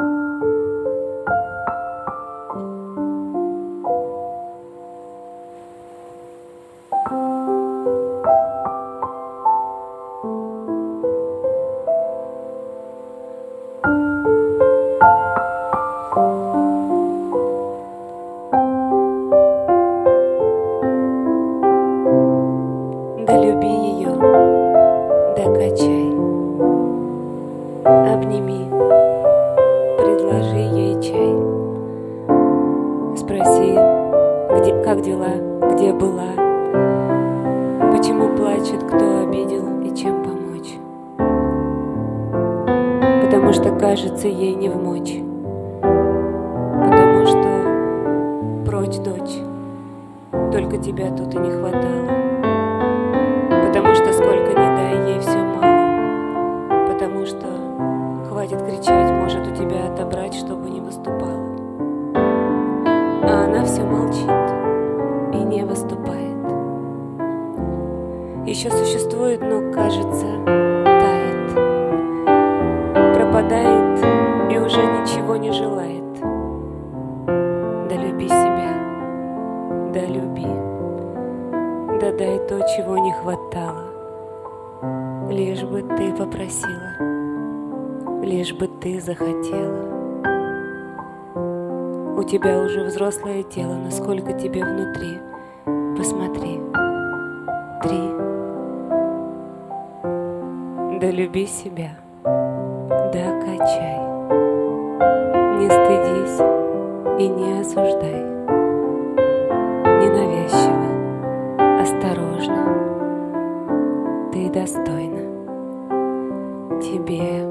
Да люби ее, да качай, обними, предложи ей чай. Спроси, где, как дела, где была, почему плачет, кто обидел и чем помочь. Потому что кажется ей не в мочь, потому что прочь, дочь, только тебя тут и не хватало. Хватит кричать, может у тебя отобрать, чтобы не выступала. А она все молчит и не выступает. Еще существует, но кажется, тает. Пропадает и уже ничего не желает. Да люби себя, да люби. Да дай то, чего не хватало, Лишь бы ты попросила, Лишь бы ты захотела. У тебя уже взрослое тело, насколько тебе внутри. Посмотри. Три. Да люби себя, да качай. Не стыдись и не осуждай. Ненавязчиво осторожно, ты достойна. Тебе